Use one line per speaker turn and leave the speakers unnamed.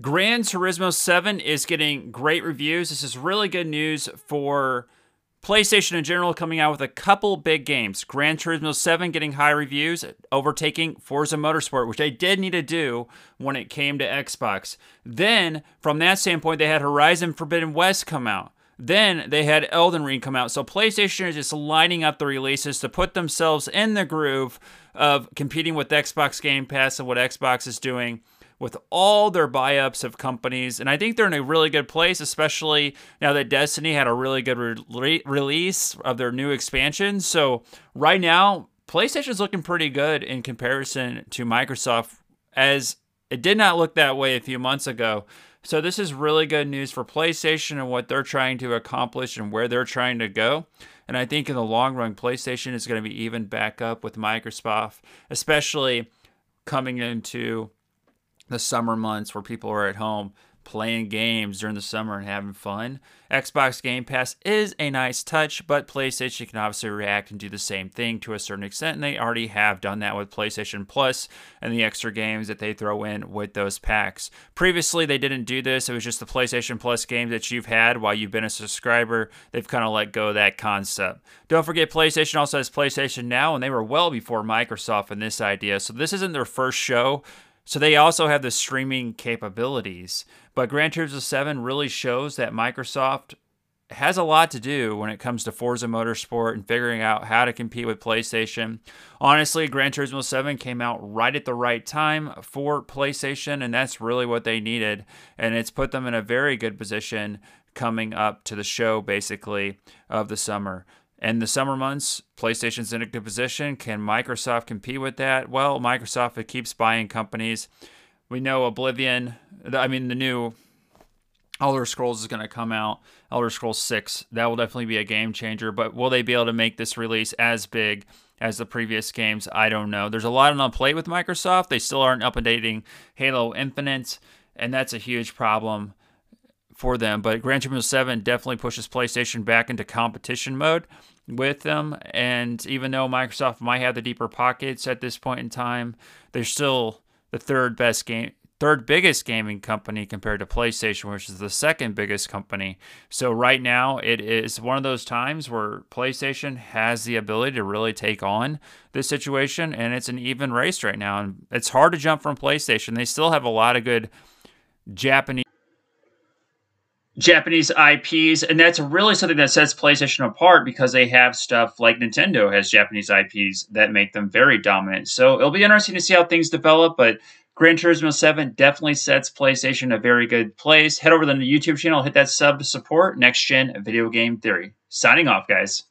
Gran Turismo 7 is getting great reviews. This is really good news for PlayStation in general, coming out with a couple big games. Gran Turismo 7 getting high reviews, overtaking Forza Motorsport, which they did need to do when it came to Xbox. Then, from that standpoint, they had Horizon Forbidden West come out. Then they had Elden Ring come out. So PlayStation is just lining up the releases to put themselves in the groove of competing with Xbox Game Pass and what Xbox is doing with all their buy ups of companies. And I think they're in a really good place, especially now that Destiny had a really good re- release of their new expansion. So, right now, PlayStation's looking pretty good in comparison to Microsoft, as it did not look that way a few months ago. So, this is really good news for PlayStation and what they're trying to accomplish and where they're trying to go. And I think in the long run, PlayStation is going to be even back up with Microsoft, especially coming into the summer months where people are at home playing games during the summer and having fun. Xbox Game Pass is a nice touch, but PlayStation can obviously react and do the same thing to a certain extent, and they already have done that with PlayStation Plus and the extra games that they throw in with those packs. Previously, they didn't do this, it was just the PlayStation Plus games that you've had while you've been a subscriber. They've kind of let go of that concept. Don't forget, PlayStation also has PlayStation Now, and they were well before Microsoft in this idea, so this isn't their first show. So they also have the streaming capabilities. But Gran Turismo 7 really shows that Microsoft has a lot to do when it comes to Forza Motorsport and figuring out how to compete with PlayStation. Honestly, Gran Turismo 7 came out right at the right time for PlayStation, and that's really what they needed. And it's put them in a very good position coming up to the show, basically, of the summer. And the summer months, PlayStation's in a good position. Can Microsoft compete with that? Well, Microsoft keeps buying companies. We know Oblivion, I mean, the new Elder Scrolls is going to come out. Elder Scrolls 6, that will definitely be a game changer. But will they be able to make this release as big as the previous games? I don't know. There's a lot on the plate with Microsoft. They still aren't updating Halo Infinite, and that's a huge problem for them. But Gran Turismo 7 definitely pushes PlayStation back into competition mode with them. And even though Microsoft might have the deeper pockets at this point in time, they're still the third best game, third biggest gaming company compared to PlayStation, which is the second biggest company. So right now, it is one of those times where PlayStation has the ability to really take on this situation, and it's an even race right now. And it's hard to jump from PlayStation. They still have a lot of good Japanese Japanese IPs, and that's really something that sets PlayStation apart because they have stuff like Nintendo has Japanese IPs that make them very dominant. So it'll be interesting to see how things develop, but Gran Turismo 7 definitely sets PlayStation a very good place. Head over to the YouTube channel, hit that sub to support Next Gen Video Game Theory. Signing off, guys.